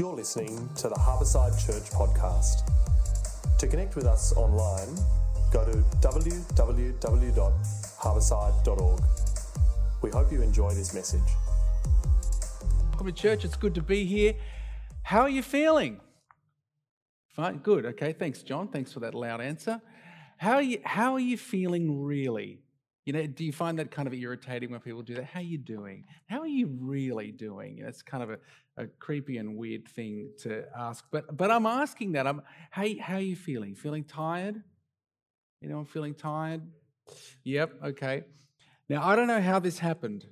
You're listening to the Harborside Church podcast. To connect with us online, go to www.harborside.org. We hope you enjoy this message. Welcome to church. It's good to be here. How are you feeling? Fine. Good. Okay. Thanks, John. Thanks for that loud answer. How are you, how are you feeling really? You know, do you find that kind of irritating when people do that? How are you doing? How are you really doing? You know, it's kind of a, a creepy and weird thing to ask. But but I'm asking that. I'm how how are you feeling? Feeling tired? You know, I'm feeling tired. Yep, okay. Now I don't know how this happened.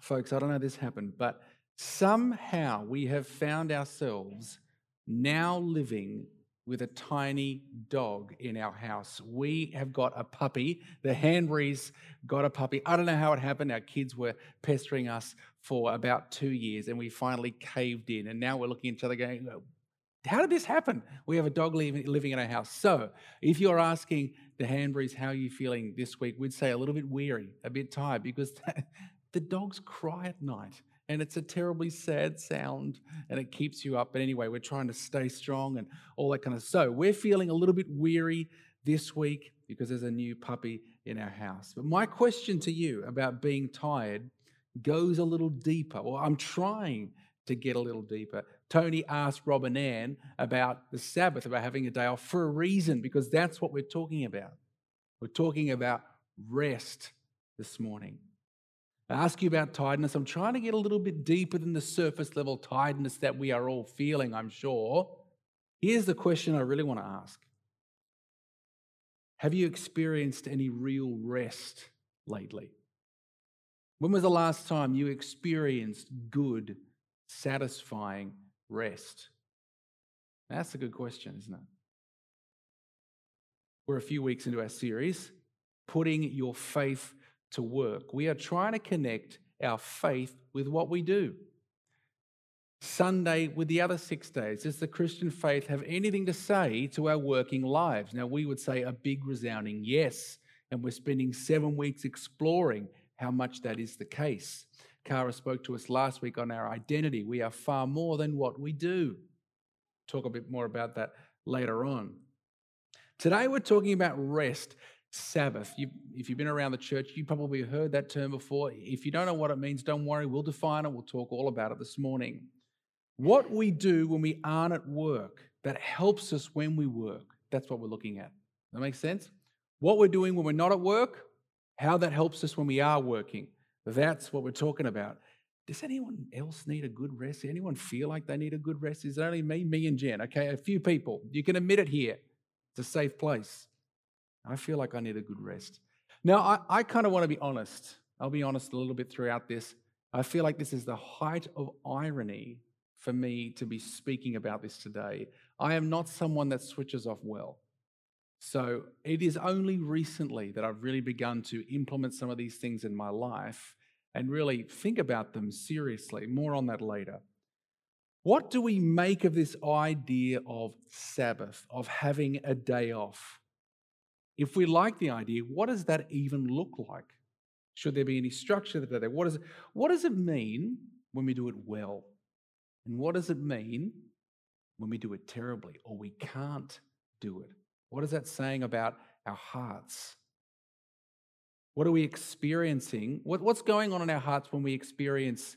Folks, I don't know how this happened, but somehow we have found ourselves now living with a tiny dog in our house. We have got a puppy. The Hanburys got a puppy. I don't know how it happened. Our kids were pestering us for about two years, and we finally caved in. And now we're looking at each other going, how did this happen? We have a dog living in our house. So, if you're asking the Hanburys, how are you feeling this week? We'd say a little bit weary, a bit tired, because the dogs cry at night and it's a terribly sad sound and it keeps you up. But anyway, we're trying to stay strong and all that kind of. So we're feeling a little bit weary this week because there's a new puppy in our house. But my question to you about being tired goes a little deeper. Well, I'm trying to get a little deeper. Tony asked Rob and Ann about the Sabbath, about having a day off for a reason, because that's what we're talking about. We're talking about rest this morning. I ask you about tiredness. I'm trying to get a little bit deeper than the surface level tiredness that we are all feeling, I'm sure. Here's the question I really want to ask Have you experienced any real rest lately? When was the last time you experienced good, satisfying rest? That's a good question, isn't it? We're a few weeks into our series, Putting Your Faith to work. We are trying to connect our faith with what we do. Sunday with the other six days. Does the Christian faith have anything to say to our working lives? Now, we would say a big resounding yes. And we're spending seven weeks exploring how much that is the case. Kara spoke to us last week on our identity. We are far more than what we do. Talk a bit more about that later on. Today, we're talking about rest. Sabbath. You, if you've been around the church, you probably heard that term before. If you don't know what it means, don't worry. We'll define it. We'll talk all about it this morning. What we do when we aren't at work that helps us when we work. That's what we're looking at. That makes sense? What we're doing when we're not at work, how that helps us when we are working. That's what we're talking about. Does anyone else need a good rest? Anyone feel like they need a good rest? Is it only me, me, and Jen? Okay, a few people. You can admit it here. It's a safe place. I feel like I need a good rest. Now, I, I kind of want to be honest. I'll be honest a little bit throughout this. I feel like this is the height of irony for me to be speaking about this today. I am not someone that switches off well. So it is only recently that I've really begun to implement some of these things in my life and really think about them seriously. More on that later. What do we make of this idea of Sabbath, of having a day off? If we like the idea, what does that even look like? Should there be any structure there? What, is what does it mean when we do it well? And what does it mean when we do it terribly or we can't do it? What is that saying about our hearts? What are we experiencing? What, what's going on in our hearts when we experience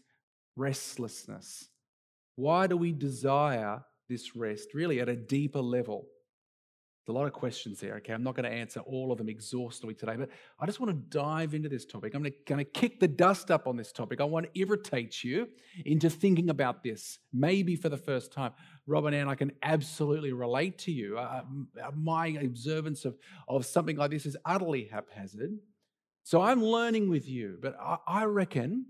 restlessness? Why do we desire this rest, really, at a deeper level? There's a lot of questions there, okay? I'm not going to answer all of them exhaustively today, but I just want to dive into this topic. I'm going to, kick the dust up on this topic. I want to irritate you into thinking about this, maybe for the first time. Robin and I can absolutely relate to you. Uh, uh, my observance of, of something like this is utterly haphazard. So I'm learning with you, but I, I reckon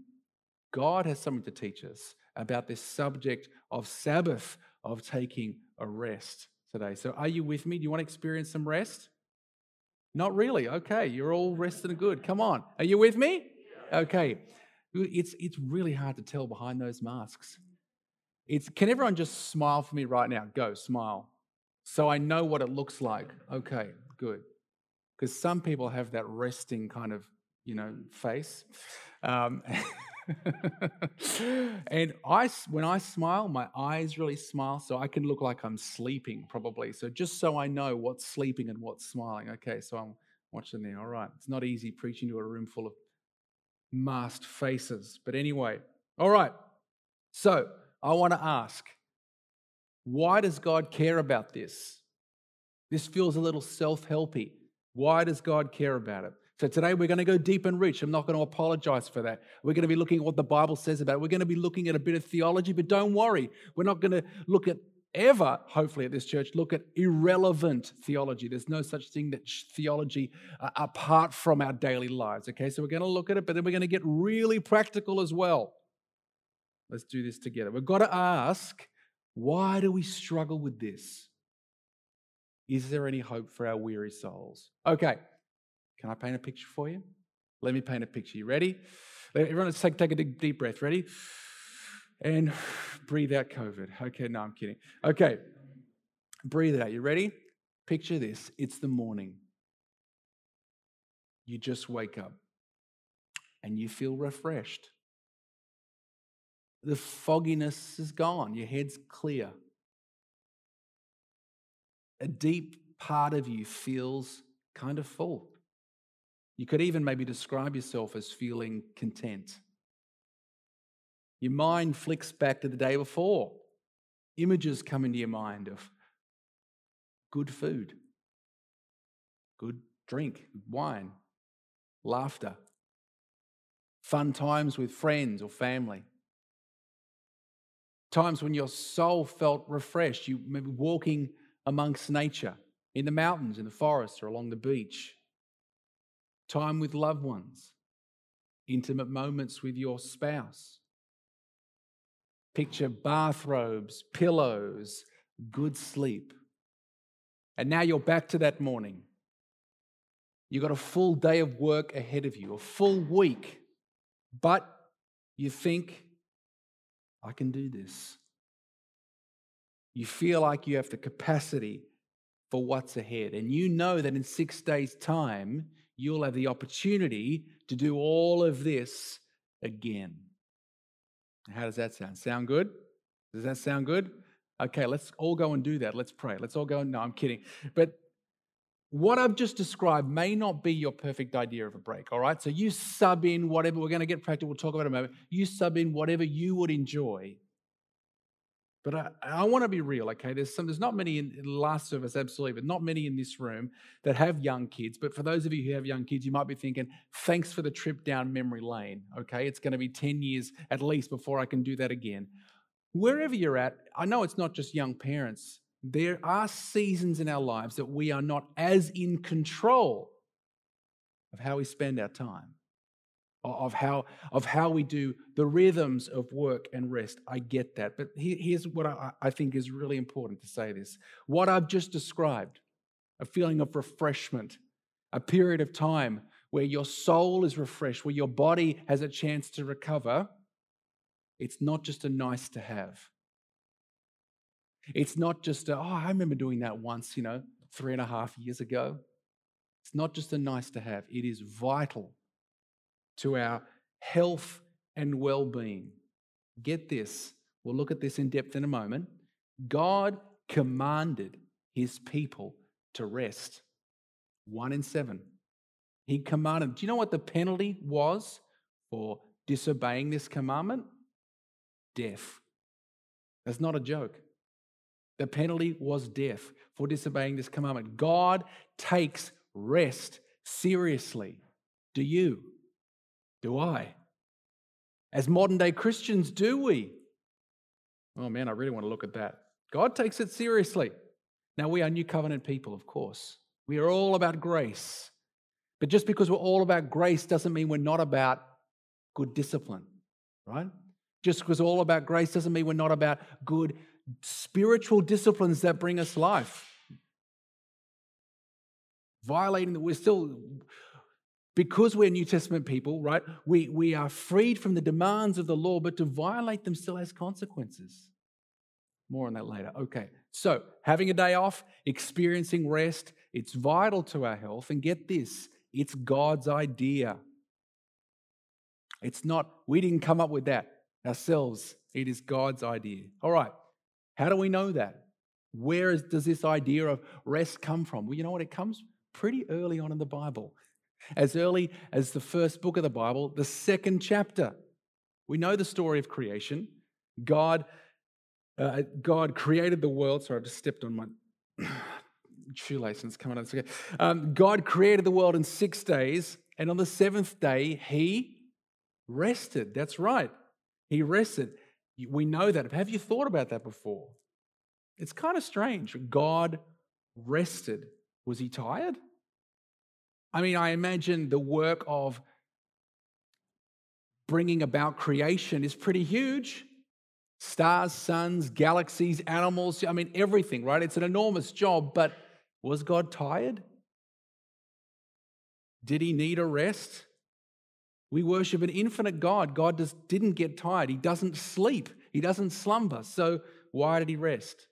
God has something to teach us about this subject of Sabbath, of taking a rest today. So, are you with me? Do you want to experience some rest? Not really. Okay, you're all rested and good. Come on. Are you with me? Okay. It's, it's really hard to tell behind those masks. It's, can everyone just smile for me right now? Go, smile. So I know what it looks like. Okay, good. Because some people have that resting kind of, you know, face. Um, and I, when I smile, my eyes really smile, so I can look like I'm sleeping probably. So just so I know what's sleeping and what's smiling. Okay, so I'm watching there. All right, it's not easy preaching to a room full of masked faces, but anyway. All right. So I want to ask, why does God care about this? This feels a little self-helpy. Why does God care about it? So today we're going to go deep and rich. I'm not going to apologize for that. We're going to be looking at what the Bible says about it. We're going to be looking at a bit of theology, but don't worry. We're not going to look at ever, hopefully at this church, look at irrelevant theology. There's no such thing that theology uh, apart from our daily lives. Okay, so we're going to look at it, but then we're going to get really practical as well. Let's do this together. We've got to ask why do we struggle with this? Is there any hope for our weary souls? Okay, can I paint a picture for you? Let me paint a picture. You ready? Everyone, let's take, take a deep, deep breath. Ready? And breathe out COVID. Okay, no, I'm kidding. Okay, breathe out. You ready? Picture this it's the morning. You just wake up and you feel refreshed. The fogginess is gone, your head's clear. A deep part of you feels kind of full. You could even maybe describe yourself as feeling content. Your mind flicks back to the day before. Images come into your mind of good food, good drink, wine, laughter, fun times with friends or family. Times when your soul felt refreshed, you maybe walking amongst nature, in the mountains, in the forest, or along the beach time with loved ones, intimate moments with your spouse. Picture bathrobes, pillows, good sleep. And now you're back to that morning. You've got a full day of work ahead of you, a full week, but you think, I can do this. You feel like you have the capacity for what's ahead. And you know that in six days' time, you'll have the opportunity to do all of this again. How does that sound? Sound good? Does that sound good? Okay, let's all go and do that. Let's pray. Let's all go. And, no, I'm kidding. But what I've just described may not be your perfect idea of a break, all right? So you sub in whatever, we're going to get practical, we'll talk about it a moment. You sub in whatever you would enjoy but I, I want to be real, okay? There's some, there's not many in, in the last service, absolutely, but not many in this room that have young kids. But for those of you who have young kids, you might be thinking, thanks for the trip down memory lane, okay? It's going to be 10 years at least before I can do that again. Wherever you're at, I know it's not just young parents. There are seasons in our lives that we are not as in control of how we spend our time of how of how we do the rhythms of work and rest. I get that. But here's what I, think is really important to say this. What i've just described a feeling of refreshment a period of time where your soul is refreshed where your body has a chance to recover it's not just a nice to have. It's not just a, oh i remember doing that once you know three and a half years ago. It's not just a nice to have. It is vital to our health and well being. Get this, we'll look at this in depth in a moment. God commanded his people to rest. One in seven. He commanded. Do you know what the penalty was for disobeying this commandment? Death. That's not a joke. The penalty was death for disobeying this commandment. God takes rest seriously. Do you? Do I? As modern day Christians, do we? Oh man, I really want to look at that. God takes it seriously. Now, we are new covenant people, of course. We are all about grace. But just because we're all about grace doesn't mean we're not about good discipline, right? Just because all about grace doesn't mean we're not about good spiritual disciplines that bring us life. Violating that, we're still because we're New Testament people, right, we, we are freed from the demands of the law, but to violate them still has consequences. More on that later. Okay, so having a day off, experiencing rest, it's vital to our health. And get this, it's God's idea. It's not, we didn't come up with that ourselves. It is God's idea. All right. How do we know that? Where is, does this idea of rest come from? Well, you know what? It comes pretty early on in the Bible. As early as the first book of the Bible, the second chapter. We know the story of creation. God, uh, God created the world. Sorry, I've just stepped on my shoelace and it's coming out. Okay. Um, God created the world in six days, and on the seventh day, He rested. That's right. He rested. We know that. Have you thought about that before? It's kind of strange. God rested. Was he tired? I mean, I imagine the work of bringing about creation is pretty huge. Stars, suns, galaxies, animals, I mean, everything, right? It's an enormous job, but was God tired? Did he need a rest? We worship an infinite God. God just didn't get tired. He doesn't sleep, he doesn't slumber. So, why did he rest?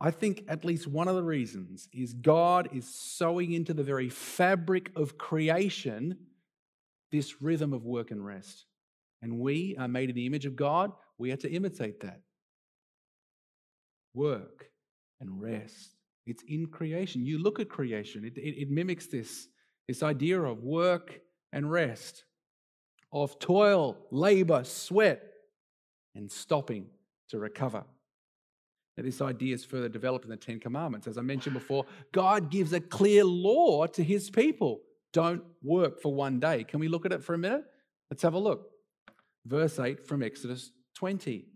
I think at least one of the reasons is God is sowing into the very fabric of creation this rhythm of work and rest. And we are made in the image of God. We are to imitate that. Work and rest. It's in creation. You look at creation, it, it, it mimics this, this idea of work and rest, of toil, labor, sweat, and stopping to recover. Now, this idea is further developed in the Ten Commandments. As I mentioned before, God gives a clear law to his people don't work for one day. Can we look at it for a minute? Let's have a look. Verse 8 from Exodus 20.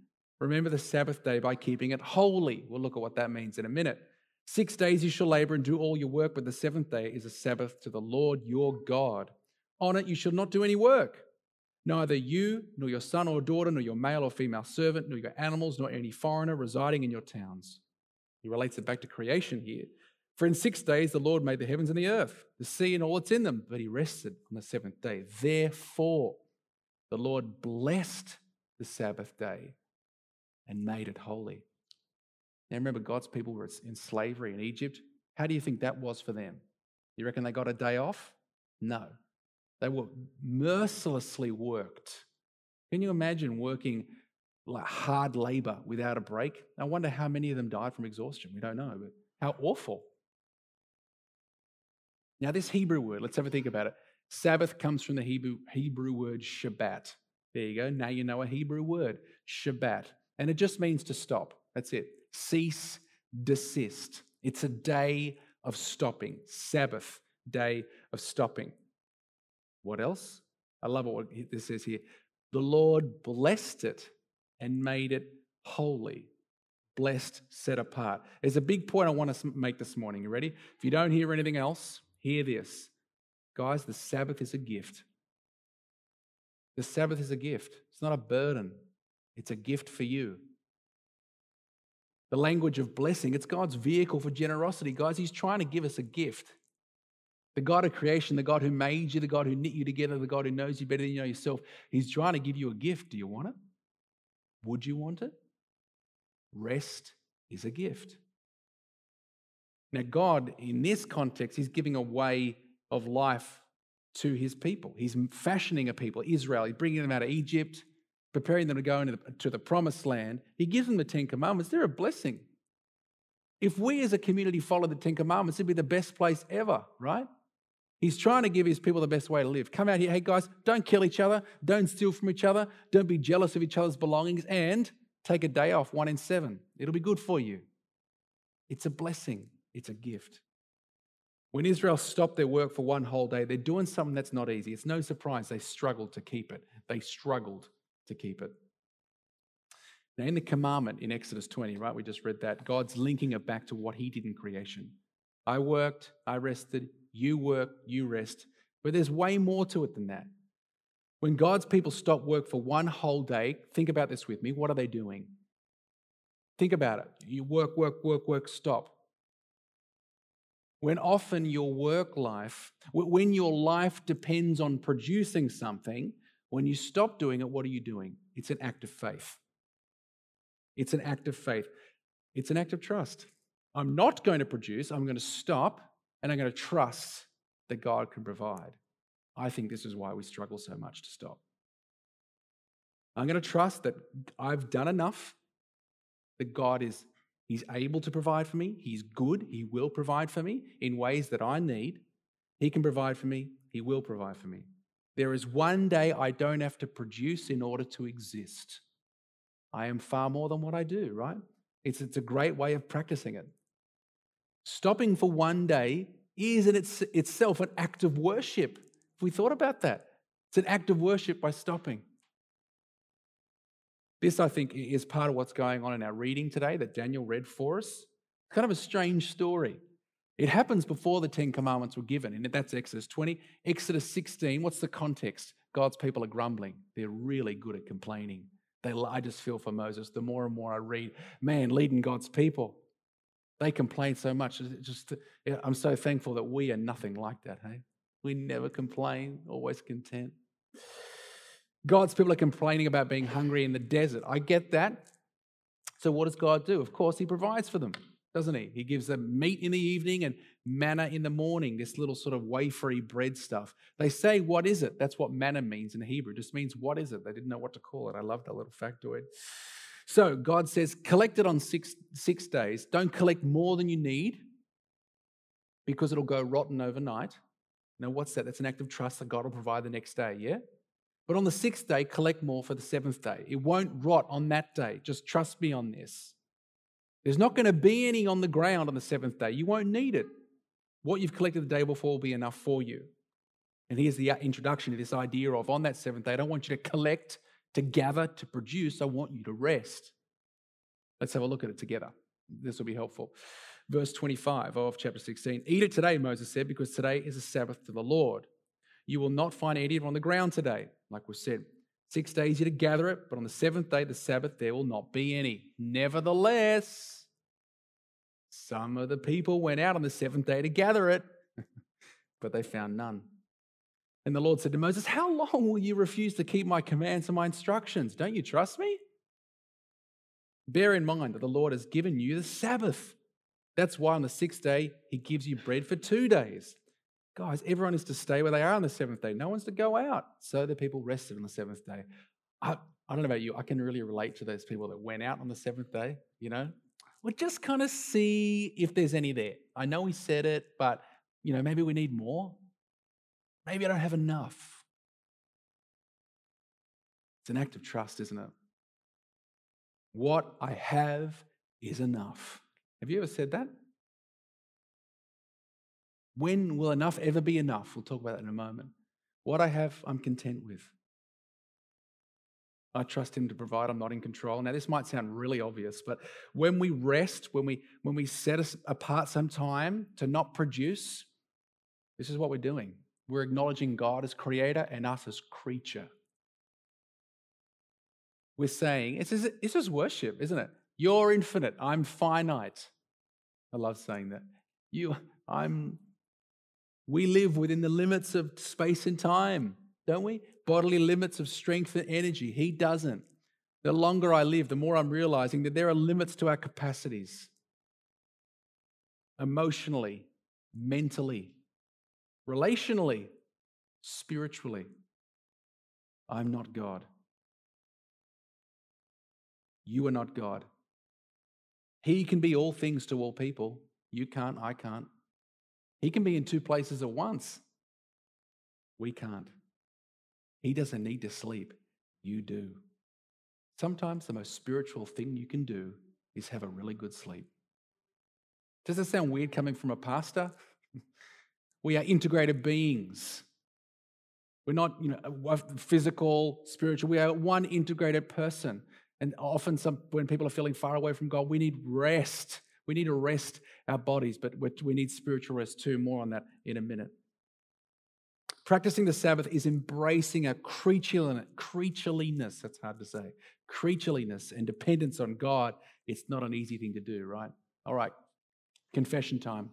Remember the Sabbath day by keeping it holy. We'll look at what that means in a minute. Six days you shall labor and do all your work, but the seventh day is a Sabbath to the Lord your God. On it you shall not do any work. Neither you, nor your son or daughter, nor your male or female servant, nor your animals, nor any foreigner residing in your towns. He relates it back to creation here. For in six days the Lord made the heavens and the earth, the sea and all that's in them, but he rested on the seventh day. Therefore, the Lord blessed the Sabbath day and made it holy. Now remember, God's people were in slavery in Egypt. How do you think that was for them? You reckon they got a day off? No. They were mercilessly worked. Can you imagine working like hard labor without a break? I wonder how many of them died from exhaustion. We don't know, but how awful. Now, this Hebrew word, let's have a think about it. Sabbath comes from the Hebrew, Hebrew word Shabbat. There you go. Now you know a Hebrew word, Shabbat. And it just means to stop. That's it. Cease, desist. It's a day of stopping. Sabbath, day of stopping. What else? I love what this says here. The Lord blessed it and made it holy. Blessed, set apart. There's a big point I want to make this morning. You ready? If you don't hear anything else, Hear this. Guys, the Sabbath is a gift. The Sabbath is a gift. It's not a burden, it's a gift for you. The language of blessing, it's God's vehicle for generosity. Guys, He's trying to give us a gift. The God of creation, the God who made you, the God who knit you together, the God who knows you better than you know yourself, He's trying to give you a gift. Do you want it? Would you want it? Rest is a gift. Now, God, in this context, He's giving a way of life to His people. He's fashioning a people, Israel. He's bringing them out of Egypt, preparing them to go into the, to the promised land. He gives them the Ten Commandments. They're a blessing. If we as a community follow the Ten Commandments, it'd be the best place ever, right? He's trying to give his people the best way to live. Come out here, hey guys, don't kill each other, don't steal from each other, don't be jealous of each other's belongings, and take a day off, one in seven. It'll be good for you. It's a blessing. It's a gift. When Israel stopped their work for one whole day, they're doing something that's not easy. It's no surprise they struggled to keep it. They struggled to keep it. Now, in the commandment in Exodus 20, right, we just read that, God's linking it back to what He did in creation. I worked, I rested, you work, you rest. But there's way more to it than that. When God's people stop work for one whole day, think about this with me. What are they doing? Think about it. You work, work, work, work, stop when often your work life, when your life depends on producing something, when you stop doing it, what are you doing? It's an act of faith. It's an act of faith. It's an act of trust. I'm not going to produce, I'm going to stop and I'm going to trust that God can provide. I think this is why we struggle so much to stop. I'm going to trust that I've done enough, that God is He's able to provide for me. He's good. He will provide for me in ways that I need. He can provide for me. He will provide for me. There is one day I don't have to produce in order to exist. I am far more than what I do, right? It's, it's a great way of practicing it. Stopping for one day is in its, itself an act of worship. If we thought about that, it's an act of worship by stopping. This, I think, is part of what's going on in our reading today that Daniel read for us. It's kind of a strange story. It happens before the Ten Commandments were given, and that's Exodus 20. Exodus 16, what's the context? God's people are grumbling. They're really good at complaining. They, I just feel for Moses. The more and more I read, man, leading God's people, they complain so much. Just, I'm so thankful that we are nothing like that. Hey, we never mm. complain, always content. God's people are complaining about being hungry in the desert. I get that. So, what does God do? Of course, He provides for them, doesn't He? He gives them meat in the evening and manna in the morning, this little sort of wafery bread stuff. They say, What is it? That's what manna means in Hebrew. It just means, What is it? They didn't know what to call it. I love that little factoid. So, God says, Collect it on six, six days. Don't collect more than you need because it'll go rotten overnight. Now, what's that? That's an act of trust that God will provide the next day, yeah? But on the sixth day, collect more for the seventh day. It won't rot on that day. Just trust me on this. There's not going to be any on the ground on the seventh day. You won't need it. What you've collected the day before will be enough for you. And here's the uh, introduction to this idea of on that seventh day, I don't want you to collect, to gather, to produce. I want you to rest. Let's have a look at it together. This will be helpful. Verse 25 of chapter 16 Eat it today, Moses said, because today is a Sabbath to the Lord. You will not find any of it on the ground today. Like we said, six days you to gather it, but on the seventh day, the Sabbath, there will not be any. Nevertheless, some of the people went out on the seventh day to gather it, but they found none. And the Lord said to Moses, How long will you refuse to keep my commands and my instructions? Don't you trust me? Bear in mind that the Lord has given you the Sabbath. That's why on the sixth day, he gives you bread for two days. Guys, everyone is to stay where they are on the seventh day. No one's to go out. So the people rested on the seventh day. I, I don't know about you, I can really relate to those people that went out on the seventh day, you know? We'll just kind of see if there's any there. I know he said it, but, you know, maybe we need more. Maybe I don't have enough. It's an act of trust, isn't it? What I have is enough. Have you ever said that? When will enough ever be enough? We'll talk about that in a moment. What I have, I'm content with. I trust him to provide. I'm not in control. Now, this might sound really obvious, but when we rest, when we when we set us apart some time to not produce, this is what we're doing. We're acknowledging God as creator and us as creature. We're saying, it's, it's just worship, isn't it? You're infinite. I'm finite. I love saying that. You, I'm we live within the limits of space and time, don't we? Bodily limits of strength and energy. He doesn't. The longer I live, the more I'm realizing that there are limits to our capacities emotionally, mentally, relationally, spiritually. I'm not God. You are not God. He can be all things to all people. You can't, I can't. He can be in two places at once. We can't. He doesn't need to sleep. You do. Sometimes the most spiritual thing you can do is have a really good sleep. Does that sound weird coming from a pastor? we are integrated beings. We're not, you know, physical, spiritual. We are one integrated person. And often, some, when people are feeling far away from God, we need rest. We need to rest our bodies, but we need spiritual rest too. More on that in a minute. Practicing the Sabbath is embracing a creatureliness, that's hard to say, creatureliness and dependence on God. It's not an easy thing to do, right? All right, confession time.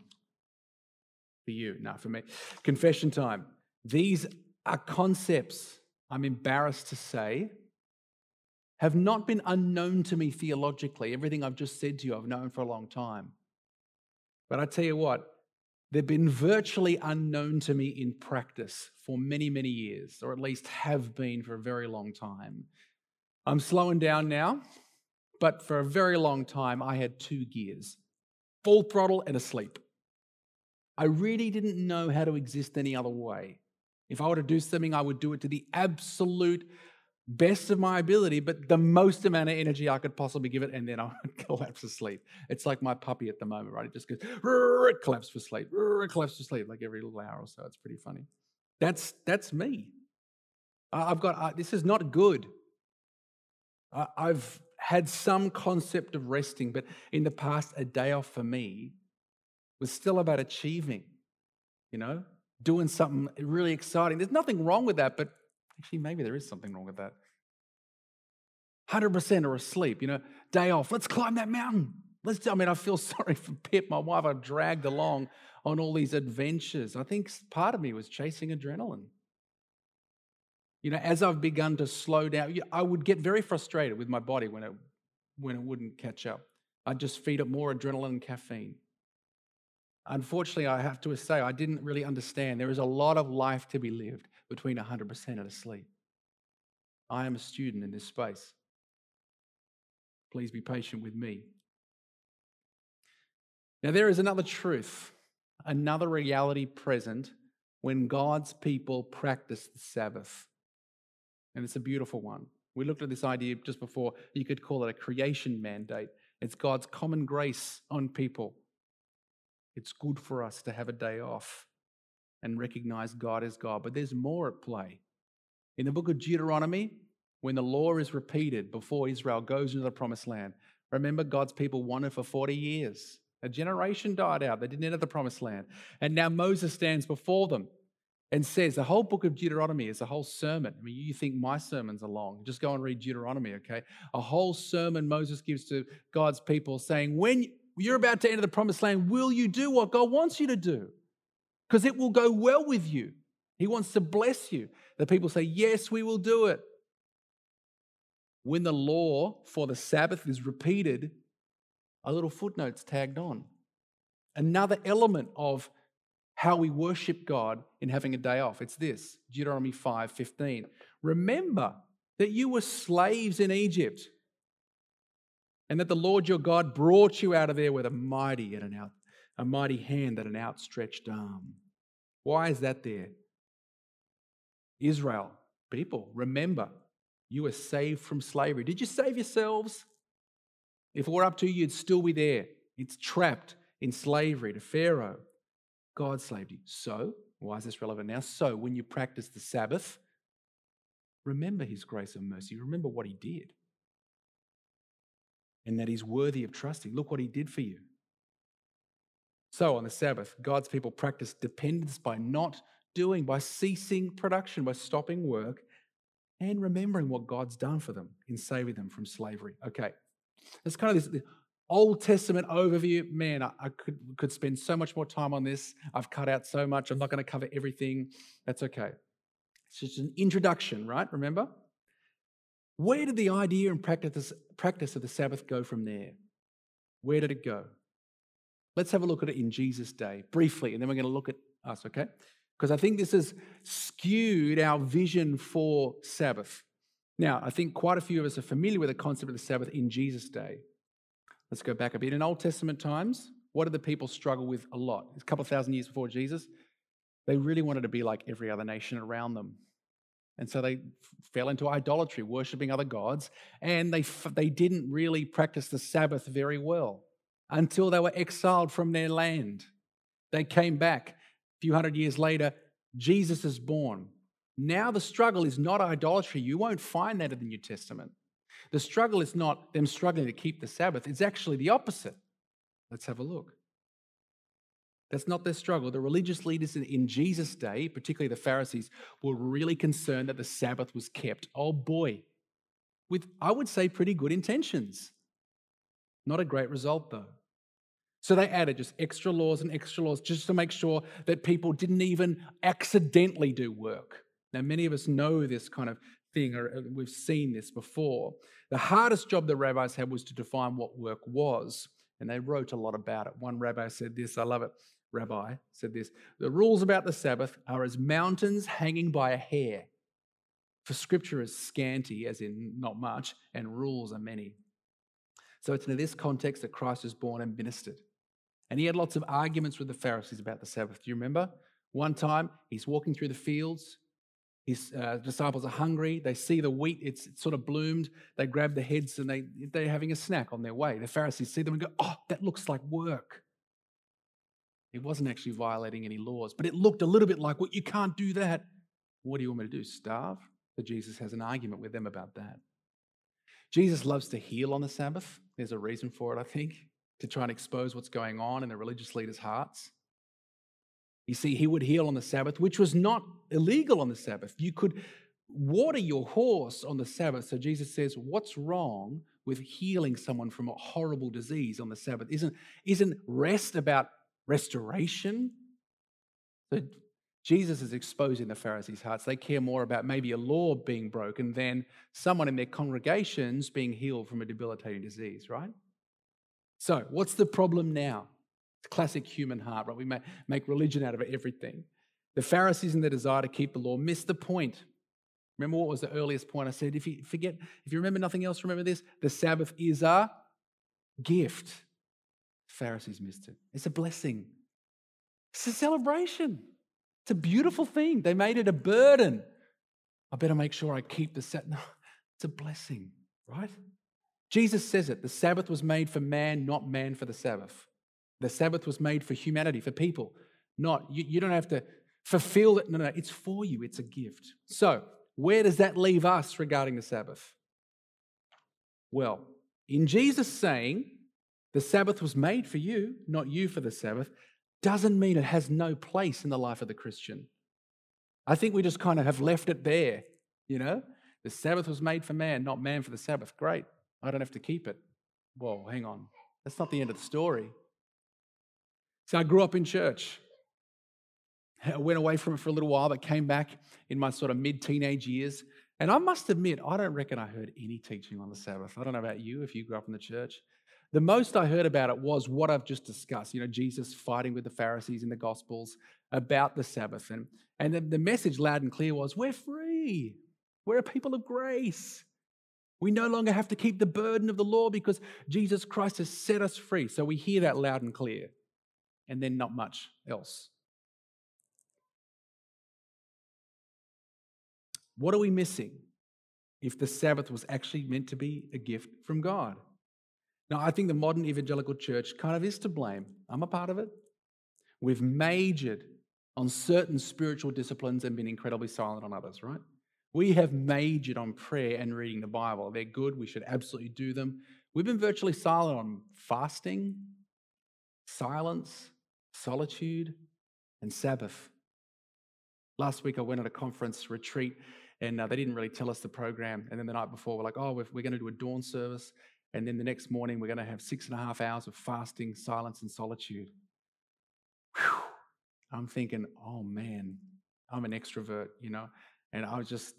For you, not for me. Confession time. These are concepts, I'm embarrassed to say, have not been unknown to me theologically. Everything I've just said to you, I've known for a long time. But I tell you what, They've been virtually unknown to me in practice for many, many years, or at least have been for a very long time. I'm slowing down now, but for a very long time, I had two gears full throttle and asleep. I really didn't know how to exist any other way. If I were to do something, I would do it to the absolute best of my ability, but the most amount of energy I could possibly give it, and then I would collapse asleep. It's like my puppy at the moment, right? It just goes, it collapses for sleep, it collapse for sleep, like every little hour or so. It's pretty funny. That's that's me. I've got uh, this is not good. I've had some concept of resting, but in the past, a day off for me was still about achieving, you know, doing something really exciting. There's nothing wrong with that, but Actually, maybe there is something wrong with that. 100% are asleep, you know, day off. Let's climb that mountain. Let's, I mean, I feel sorry for Pip, my wife. I've dragged along on all these adventures. I think part of me was chasing adrenaline. You know, as I've begun to slow down, I would get very frustrated with my body when it, when it wouldn't catch up. I'd just feed it more adrenaline and caffeine. Unfortunately, I have to say, I didn't really understand. There is a lot of life to be lived between 100% and asleep. I am a student in this space. Please be patient with me. Now, there is another truth, another reality present when God's people practice the Sabbath. And it's a beautiful one. We looked at this idea just before. You could call it a creation mandate. It's God's common grace on people. It's good for us to have a day off and recognize God as God. But there's more at play. In the book of Deuteronomy, when the law is repeated before Israel goes into the promised land, remember God's people wandered for 40 years. A generation died out. They didn't enter the promised land. And now Moses stands before them and says, the whole book of Deuteronomy is a whole sermon. I mean, you think my sermons are long. Just go and read Deuteronomy, okay? A whole sermon Moses gives to God's people saying, when you're about to enter the promised land, will you do what God wants you to do? because it will go well with you. He wants to bless you. The people say, Yes, we will do it. When the law for the Sabbath is repeated, a little footnote's tagged on. Another element of how we worship God in having a day off. It's this Deuteronomy 5 15. Remember that you were slaves in Egypt and that the Lord your God brought you out of there with a mighty and an out, a mighty hand and an outstretched arm. Why is that there? Israel, people, remember, you were saved from slavery. Did you save yourselves? If it were up to you, you'd still be there. It's trapped in slavery to Pharaoh. God saved you. So, why is this relevant now? So, when you practice the Sabbath, remember his grace and mercy. Remember what he did. And that he's worthy of trusting. Look what he did for you. So on the Sabbath, God's people practice dependence by not doing, by ceasing production, by stopping work, and remembering what God's done for them in saving them from slavery. Okay, that's kind of this Old Testament overview. Man, I, I could, could spend so much more time on this. I've cut out so much. I'm not going to cover everything. That's okay. It's just an introduction, right? Remember? Where did the idea and practice, practice of the Sabbath go from there? Where did it go? Let's have a look at it in Jesus' day briefly, and then we're going to look at us, okay? Because I think this has skewed our vision for Sabbath. Now, I think quite a few of us are familiar with the concept of the Sabbath in Jesus' day. Let's go back a bit. In Old Testament times, what did the people struggle with a lot? It's A couple thousand years before Jesus, they really wanted to be like every other nation around them. And so they fell into idolatry, worshipping other gods, and they, they didn't really practice the Sabbath very well until they were exiled from their land. They came back. A few hundred years later, Jesus is born. Now the struggle is not idolatry. You won't find that in the New Testament. The struggle is not them struggling to keep the Sabbath, it's actually the opposite. Let's have a look. That's not their struggle. The religious leaders in Jesus' day, particularly the Pharisees, were really concerned that the Sabbath was kept. Oh boy, with, I would say, pretty good intentions. Not a great result, though. So they added just extra laws and extra laws just to make sure that people didn't even accidentally do work. Now, many of us know this kind of thing, or uh, we've seen this before. The hardest job the rabbis had was to define what work was, and they wrote a lot about it. One rabbi said this, I love it. Rabbi, said this The rules about the Sabbath are as mountains hanging by a hair. For scripture is scanty, as in not much, and rules are many. So it's in this context that Christ was born and ministered. And he had lots of arguments with the Pharisees about the Sabbath. Do you remember? One time he's walking through the fields. His uh, disciples are hungry. They see the wheat, it's, it's sort of bloomed. They grab the heads and they, they're having a snack on their way. The Pharisees see them and go, Oh, that looks like work. It wasn't actually violating any laws, but it looked a little bit like, Well, you can't do that. What do you want me to do? Starve? But Jesus has an argument with them about that. Jesus loves to heal on the Sabbath. There's a reason for it, I think, to try and expose what's going on in the religious leaders' hearts. You see, he would heal on the Sabbath, which was not illegal on the Sabbath. You could water your horse on the Sabbath. So Jesus says, What's wrong with healing someone from a horrible disease on the Sabbath? Isn't, isn't rest about restoration? So Jesus is exposing the Pharisees' hearts. They care more about maybe a law being broken than someone in their congregations being healed from a debilitating disease, right? So, what's the problem now? It's classic human heart, right? We make religion out of everything. The Pharisees in their desire to keep the law missed the point. Remember what was the earliest point I said? If you forget, if you remember nothing else, remember this the Sabbath is a gift. Pharisees missed it. It's a blessing, it's a celebration. It's a beautiful thing. They made it a burden. I better make sure I keep the Sabbath. No, it's a blessing, right? Jesus says it the Sabbath was made for man, not man for the Sabbath. The Sabbath was made for humanity, for people, not you, you don't have to fulfill it. No, no, it's for you, it's a gift. So, where does that leave us regarding the Sabbath? Well, in Jesus saying the Sabbath was made for you, not you for the Sabbath, doesn't mean it has no place in the life of the Christian. I think we just kind of have left it there, you know? The Sabbath was made for man, not man for the Sabbath. Great. I don't have to keep it. Whoa, hang on. That's not the end of the story. So I grew up in church. I went away from it for a little while, but came back in my sort of mid teenage years. And I must admit, I don't reckon I heard any teaching on the Sabbath. I don't know about you if you grew up in the church. The most I heard about it was what I've just discussed. You know, Jesus fighting with the Pharisees in the Gospels about the Sabbath. And, and the, the message loud and clear was we're free, we're a people of grace. We no longer have to keep the burden of the law because Jesus Christ has set us free. So we hear that loud and clear, and then not much else. What are we missing if the Sabbath was actually meant to be a gift from God? Now, I think the modern evangelical church kind of is to blame. I'm a part of it. We've majored on certain spiritual disciplines and been incredibly silent on others, right? We have majored on prayer and reading the Bible. They're good. We should absolutely do them. We've been virtually silent on fasting, silence, solitude, and Sabbath. Last week, I went at a conference retreat and uh, they didn't really tell us the program. And then the night before, we're like, oh, we're, we're going to do a dawn service. And then the next morning, we're going to have six and a half hours of fasting, silence, and solitude. Whew. I'm thinking, oh man, I'm an extrovert, you know? And I was just,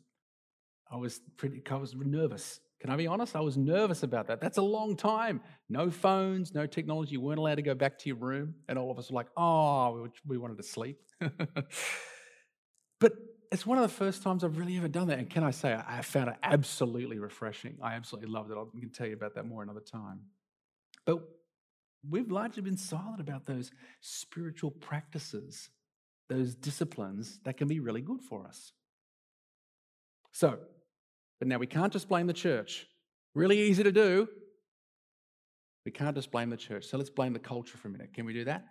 I was pretty, I was nervous. Can I be honest? I was nervous about that. That's a long time. No phones, no technology. You weren't allowed to go back to your room. And all of us were like, oh, we wanted to sleep. but it's one of the first times I've really ever done that. And can I say, I found it absolutely refreshing. I absolutely loved it. I can tell you about that more another time. But we've largely been silent about those spiritual practices, those disciplines that can be really good for us. So, but now we can't just blame the church. Really easy to do. We can't just blame the church. So let's blame the culture for a minute. Can we do that?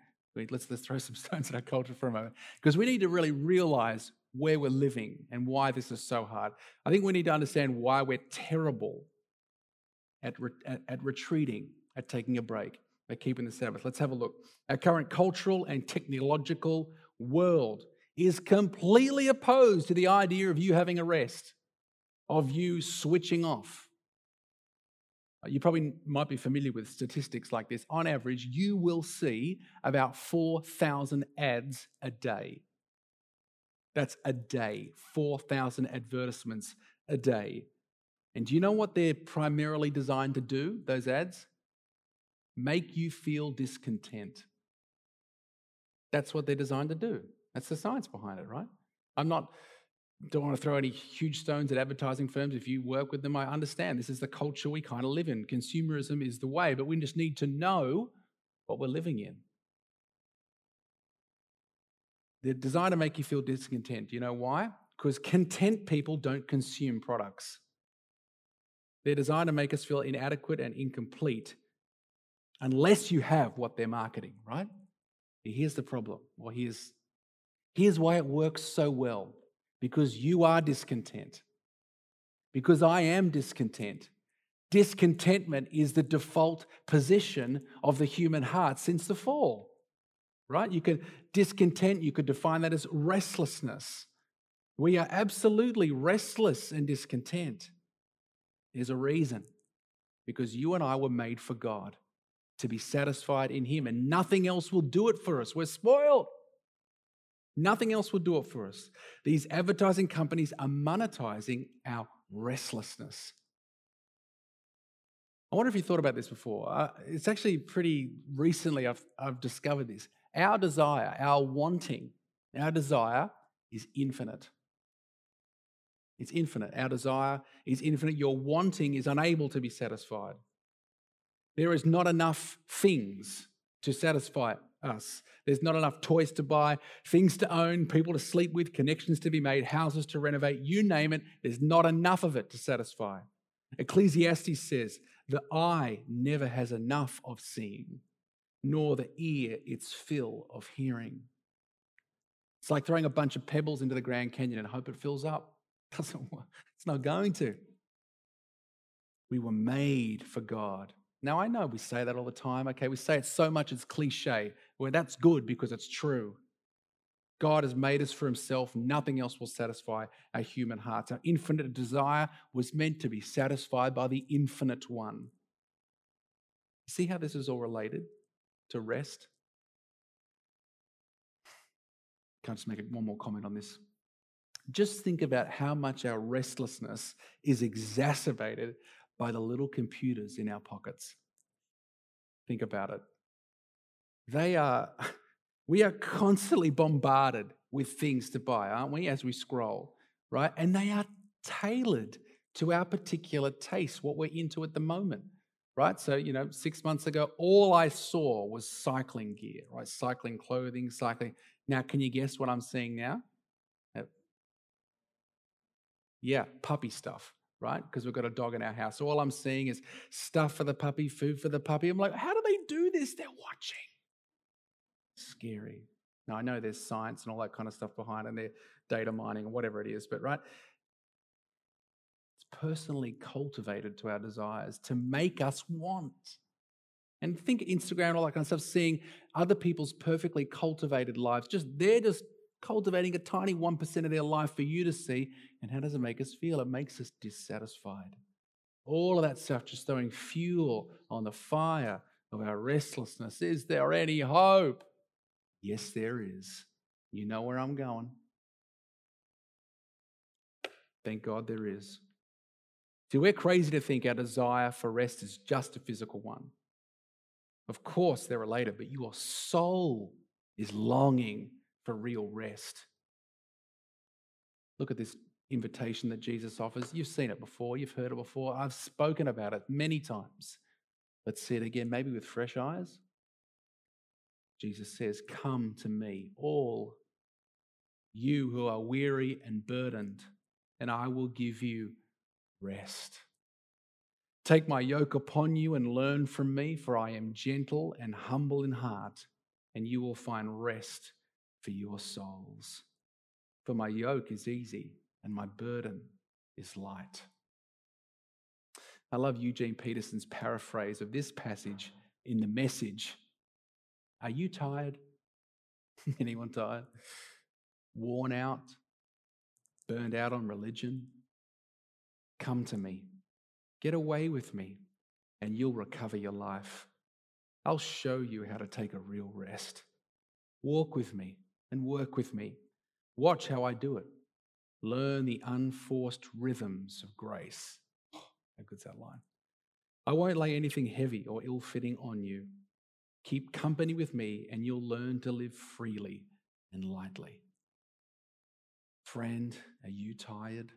Let's, let's throw some stones at our culture for a moment. Because we need to really realize where we're living and why this is so hard. I think we need to understand why we're terrible at, re- at, at retreating, at taking a break, at keeping the Sabbath. Let's have a look. Our current cultural and technological world is completely opposed to the idea of you having a rest, of you switching off. Uh, you probably might be familiar with statistics like this. On average, you will see about 4,000 ads a day. That's a day, 4,000 advertisements a day. And do you know what they're primarily designed to do, those ads? Make you feel discontent. That's what they're designed to do. That's the science behind it, right? I'm not, don't want to throw any huge stones at advertising firms. If you work with them, I understand this is the culture we kind of live in. Consumerism is the way, but we just need to know what we're living in. They're designed to make you feel discontent. You know why? Because content people don't consume products. They're designed to make us feel inadequate and incomplete unless you have what they're marketing, right? Here's the problem, or here's, here's why it works so well because you are discontent, because I am discontent. Discontentment is the default position of the human heart since the fall, right? You could discontent, you could define that as restlessness. We are absolutely restless and discontent. There's a reason because you and I were made for God to be satisfied in Him, and nothing else will do it for us. We're spoiled. Nothing else will do it for us. These advertising companies are monetizing our restlessness. I wonder if you thought about this before. Uh, it's actually pretty recently I've, I've discovered this. Our desire, our wanting, our desire is infinite. It's infinite. Our desire is infinite. Your wanting is unable to be satisfied. There is not enough things to satisfy us. There's not enough toys to buy, things to own, people to sleep with, connections to be made, houses to renovate, you name it. There's not enough of it to satisfy. Ecclesiastes says, The eye never has enough of seeing, nor the ear its fill of hearing. It's like throwing a bunch of pebbles into the Grand Canyon and hope it fills up. Doesn't It's not going to. We were made for God. Now, I know we say that all the time. Okay, we say it so much it's cliche. Well, that's good because it's true. God has made us for himself. Nothing else will satisfy our human hearts. Our infinite desire was meant to be satisfied by the infinite one. See how this is all related to rest? Can't just make one more comment on this? Just think about how much our restlessness is exacerbated by the little computers in our pockets. Think about it. They are, we are constantly bombarded with things to buy, aren't we, as we scroll, right? And they are tailored to our particular taste, what we're into at the moment, right? So, you know, six months ago, all I saw was cycling gear, right? Cycling clothing, cycling. Now, can you guess what I'm seeing now? Yeah, puppy stuff, right? Because we've got a dog in our house. So all I'm seeing is stuff for the puppy, food for the puppy. I'm like, how do they do this? They're watching. Scary. Now, I know there's science and all that kind of stuff behind and they're data mining or whatever it is, but right? Personally cultivated to our desires to make us want. And think Instagram and all that kind of stuff, seeing other people's perfectly cultivated lives, just they're just cultivating a tiny 1% of their life for you to see. And how does it make us feel? It makes us dissatisfied. All of that stuff just throwing fuel on the fire of our restlessness. Is there any hope? Yes, there is. You know where I'm going. Thank God there is. See, we're crazy to think our desire for rest is just a physical one. Of course, they're related, but your soul is longing for real rest. Look at this invitation that Jesus offers. You've seen it before, you've heard it before. I've spoken about it many times. Let's see it again, maybe with fresh eyes. Jesus says, Come to me, all you who are weary and burdened, and I will give you rest. Take my yoke upon you and learn from me, for I am gentle and humble in heart, and you will find rest for your souls. For my yoke is easy and my burden is light. I love Eugene Peterson's paraphrase of this passage in the message. Are you tired? Anyone tired? Worn out? Burned out on religion? Come to me. Get away with me, and you'll recover your life. I'll show you how to take a real rest. Walk with me and work with me. Watch how I do it. Learn the unforced rhythms of grace. Oh, how good's that line? I won't lay anything heavy or ill fitting on you. Keep company with me, and you'll learn to live freely and lightly. Friend, are you tired?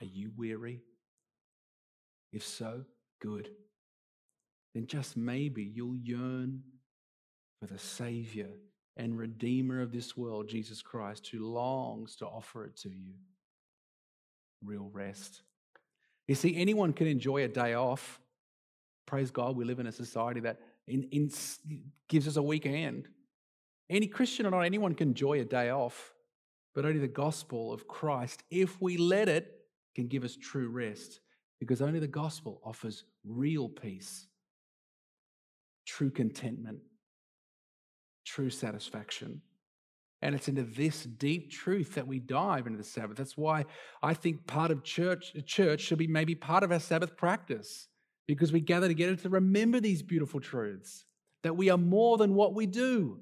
Are you weary? If so, good. Then just maybe you'll yearn for the Savior and Redeemer of this world, Jesus Christ, who longs to offer it to you. Real rest. You see, anyone can enjoy a day off. Praise God, we live in a society that in, in, gives us a weekend. Any Christian or not, anyone can enjoy a day off, but only the gospel of Christ, if we let it, can give us true rest because only the gospel offers real peace, true contentment, true satisfaction. And it's into this deep truth that we dive into the Sabbath. That's why I think part of church, church should be maybe part of our Sabbath practice, because we gather together to remember these beautiful truths that we are more than what we do.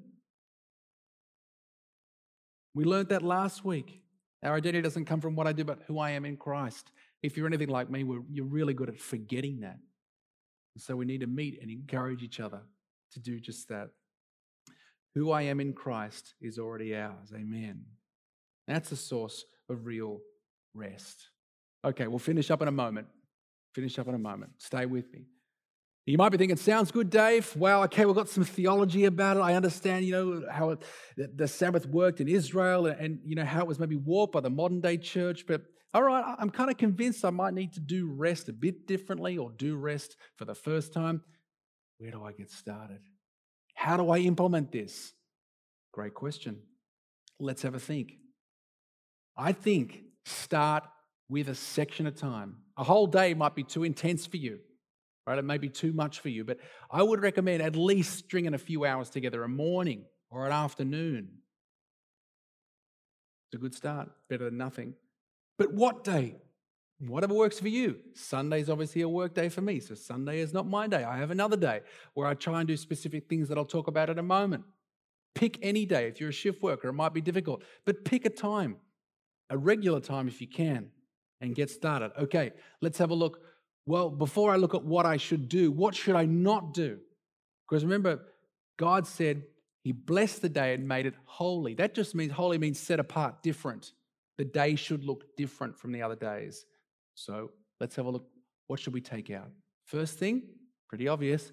We learned that last week. Our identity doesn't come from what I do, but who I am in Christ. If you're anything like me, you're really good at forgetting that. And so we need to meet and encourage each other to do just that. Who I am in Christ is already ours. Amen. That's the source of real rest. Okay, we'll finish up in a moment. Finish up in a moment. Stay with me. You might be thinking, sounds good, Dave. Well, okay, we've got some theology about it. I understand, you know, how it, the Sabbath worked in Israel and, and, you know, how it was maybe warped by the modern day church. But all right, I'm kind of convinced I might need to do rest a bit differently or do rest for the first time. Where do I get started? How do I implement this? Great question. Let's have a think. I think start with a section of time. A whole day might be too intense for you, right? It may be too much for you, but I would recommend at least stringing a few hours together a morning or an afternoon. It's a good start, better than nothing. But what day? Whatever works for you. Sunday's obviously a work day for me, so Sunday is not my day. I have another day where I try and do specific things that I'll talk about in a moment. Pick any day. If you're a shift worker, it might be difficult, but pick a time, a regular time if you can, and get started. Okay, let's have a look. Well, before I look at what I should do, what should I not do? Because remember, God said He blessed the day and made it holy. That just means holy means set apart, different. The day should look different from the other days. So let's have a look. What should we take out? First thing, pretty obvious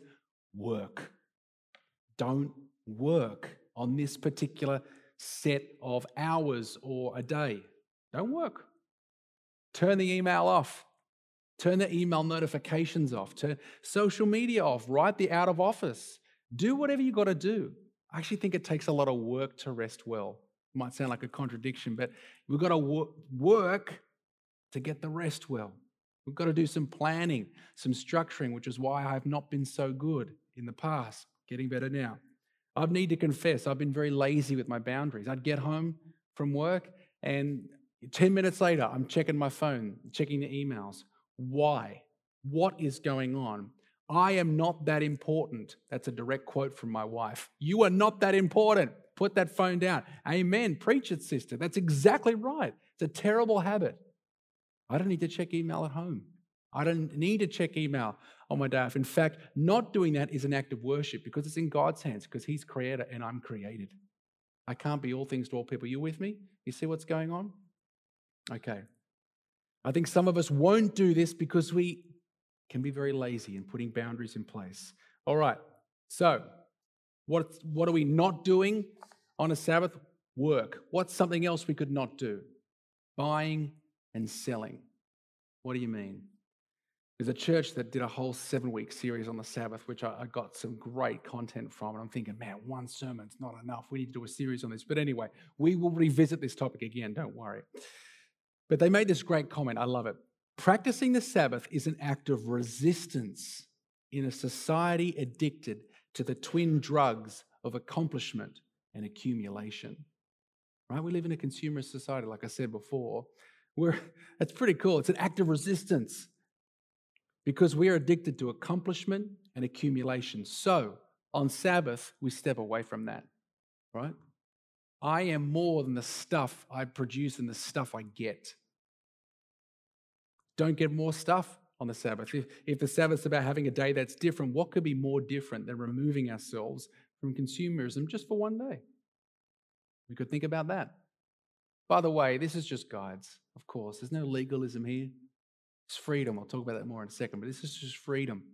work. Don't work on this particular set of hours or a day. Don't work. Turn the email off. Turn the email notifications off. Turn social media off. Write the out of office. Do whatever you got to do. I actually think it takes a lot of work to rest well. It might sound like a contradiction, but we've got to work to get the rest well. We've got to do some planning, some structuring, which is why I've not been so good in the past, getting better now. I need to confess, I've been very lazy with my boundaries. I'd get home from work, and 10 minutes later, I'm checking my phone, checking the emails. Why? What is going on? I am not that important. That's a direct quote from my wife. You are not that important. Put that phone down. Amen. Preach it, sister. That's exactly right. It's a terrible habit. I don't need to check email at home. I don't need to check email on my day off. In fact, not doing that is an act of worship because it's in God's hands, because He's creator and I'm created. I can't be all things to all people. You with me? You see what's going on? Okay. I think some of us won't do this because we can be very lazy in putting boundaries in place. All right. So, what, what are we not doing on a Sabbath? Work. What's something else we could not do? Buying and selling. What do you mean? There's a church that did a whole seven week series on the Sabbath, which I, I, got some great content from. And I'm thinking, man, one sermon's not enough. We need to do a series on this. But anyway, we will revisit this topic again, don't worry. But they made this great comment. I love it. Practicing the Sabbath is an act of resistance in a society addicted to the twin drugs of accomplishment and accumulation. Right? We live in a consumer society, like I said before. We're, that's pretty cool. It's an act of resistance because we are addicted to accomplishment and accumulation. So on Sabbath, we step away from that, right? I am more than the stuff I produce and the stuff I get. Don't get more stuff on the Sabbath? If, if the Sabbath's about having a day that's different, what could be more different than removing ourselves from consumerism just for one day? We could think about that. By the way, this is just guides, of course. There's no legalism here. It's freedom. I'll talk about that more in a second, but this is just freedom.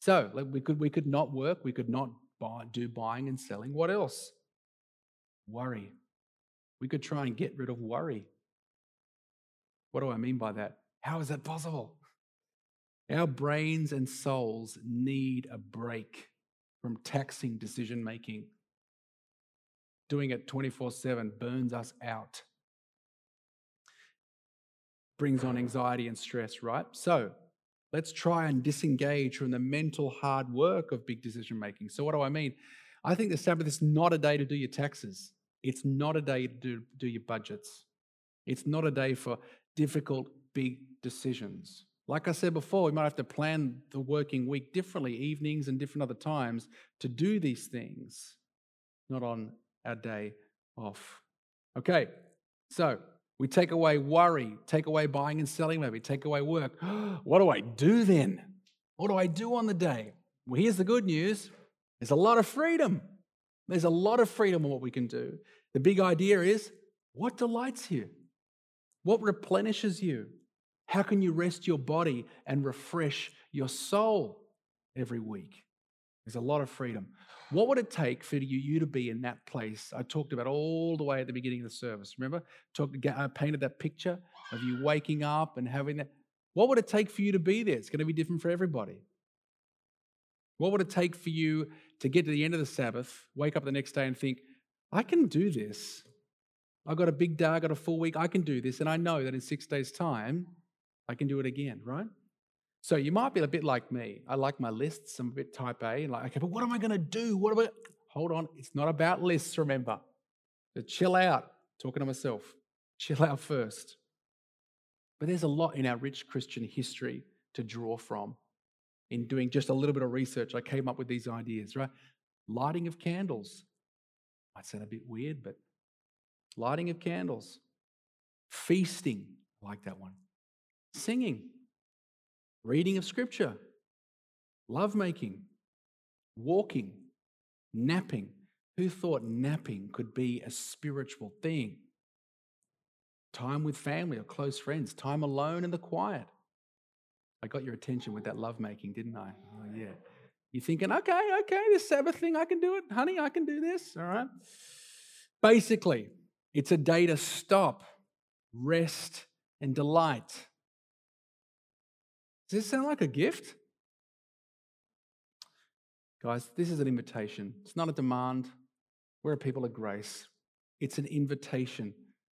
So like we could we could not work, we could not buy, do buying and selling. What else? Worry. We could try and get rid of worry. What do I mean by that? How is that possible? Our brains and souls need a break from taxing decision making. Doing it 24 7 burns us out, brings on anxiety and stress, right? So let's try and disengage from the mental hard work of big decision making. So, what do I mean? I think the Sabbath is not a day to do your taxes, it's not a day to do, do your budgets, it's not a day for difficult, big decisions. Like I said before, we might have to plan the working week differently, evenings and different other times to do these things, not on our day off. Okay, so we take away worry, take away buying and selling, maybe take away work. what do I do then? What do I do on the day? Well, here's the good news there's a lot of freedom. There's a lot of freedom in what we can do. The big idea is what delights you? What replenishes you? How can you rest your body and refresh your soul every week? There's a lot of freedom. What would it take for you, you to be in that place? I talked about all the way at the beginning of the service. Remember, I uh, painted that picture of you waking up and having that. What would it take for you to be there? It's going to be different for everybody. What would it take for you to get to the end of the Sabbath, wake up the next day and think, I can do this. I've got a big day, I've got a full week, I can do this. And I know that in six days' time, I can do it again, right? So you might be a bit like me. I like my lists. I'm a bit type A. Like, okay, but what am I going to do? What am I? Hold on. It's not about lists, remember. So chill out. Talking to myself. Chill out first. But there's a lot in our rich Christian history to draw from. In doing just a little bit of research, I came up with these ideas, right? Lighting of candles. Might sound a bit weird, but lighting of candles. Feasting. I like that one singing, reading of scripture, lovemaking, walking, napping. Who thought napping could be a spiritual thing? Time with family or close friends, time alone in the quiet. I got your attention with that lovemaking, didn't I? Oh, yeah. You're thinking, okay, okay, this Sabbath thing, I can do it. Honey, I can do this. All right. Basically, it's a day to stop, rest, and delight. Does this sound like a gift? Guys, this is an invitation. It's not a demand. We're a people of grace. It's an invitation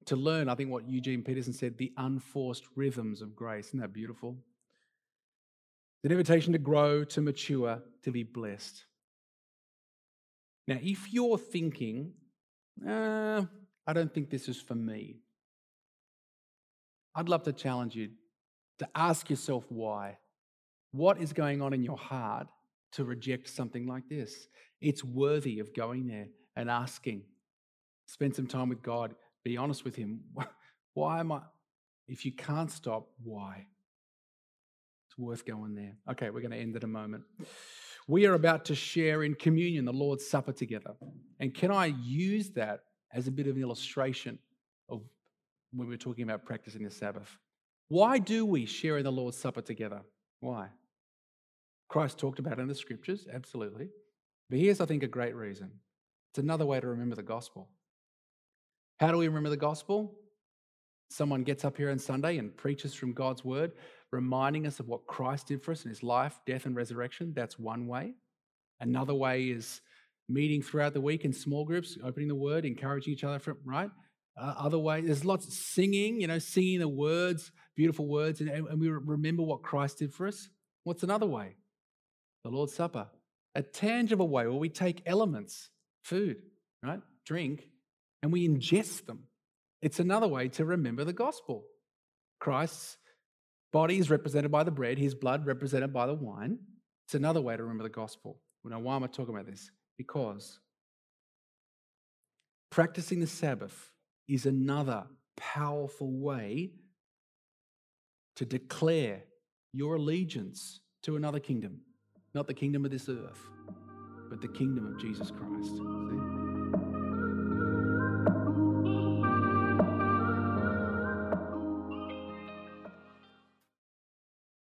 to learn, I think, what Eugene Peterson said the unforced rhythms of grace. Isn't that beautiful? An invitation to grow, to mature, to be blessed. Now, if you're thinking, uh, I don't think this is for me, I'd love to challenge you to ask yourself why. What is going on in your heart to reject something like this? It's worthy of going there and asking. Spend some time with God. Be honest with Him. Why am I? If you can't stop, why? Worth going there. Okay, we're going to end in a moment. We are about to share in communion the Lord's Supper together. And can I use that as a bit of an illustration of when we're talking about practicing the Sabbath? Why do we share in the Lord's Supper together? Why? Christ talked about it in the scriptures, absolutely. But here's, I think, a great reason it's another way to remember the gospel. How do we remember the gospel? Someone gets up here on Sunday and preaches from God's word, reminding us of what Christ did for us in his life, death, and resurrection. That's one way. Another way is meeting throughout the week in small groups, opening the word, encouraging each other, from, right? Uh, other ways, there's lots of singing, you know, singing the words, beautiful words, and, and we remember what Christ did for us. What's another way? The Lord's Supper, a tangible way where we take elements, food, right, drink, and we ingest them. It's another way to remember the gospel. Christ's body is represented by the bread, his blood represented by the wine. It's another way to remember the gospel. Now, why am I talking about this? Because practicing the Sabbath is another powerful way to declare your allegiance to another kingdom, not the kingdom of this earth, but the kingdom of Jesus Christ. See?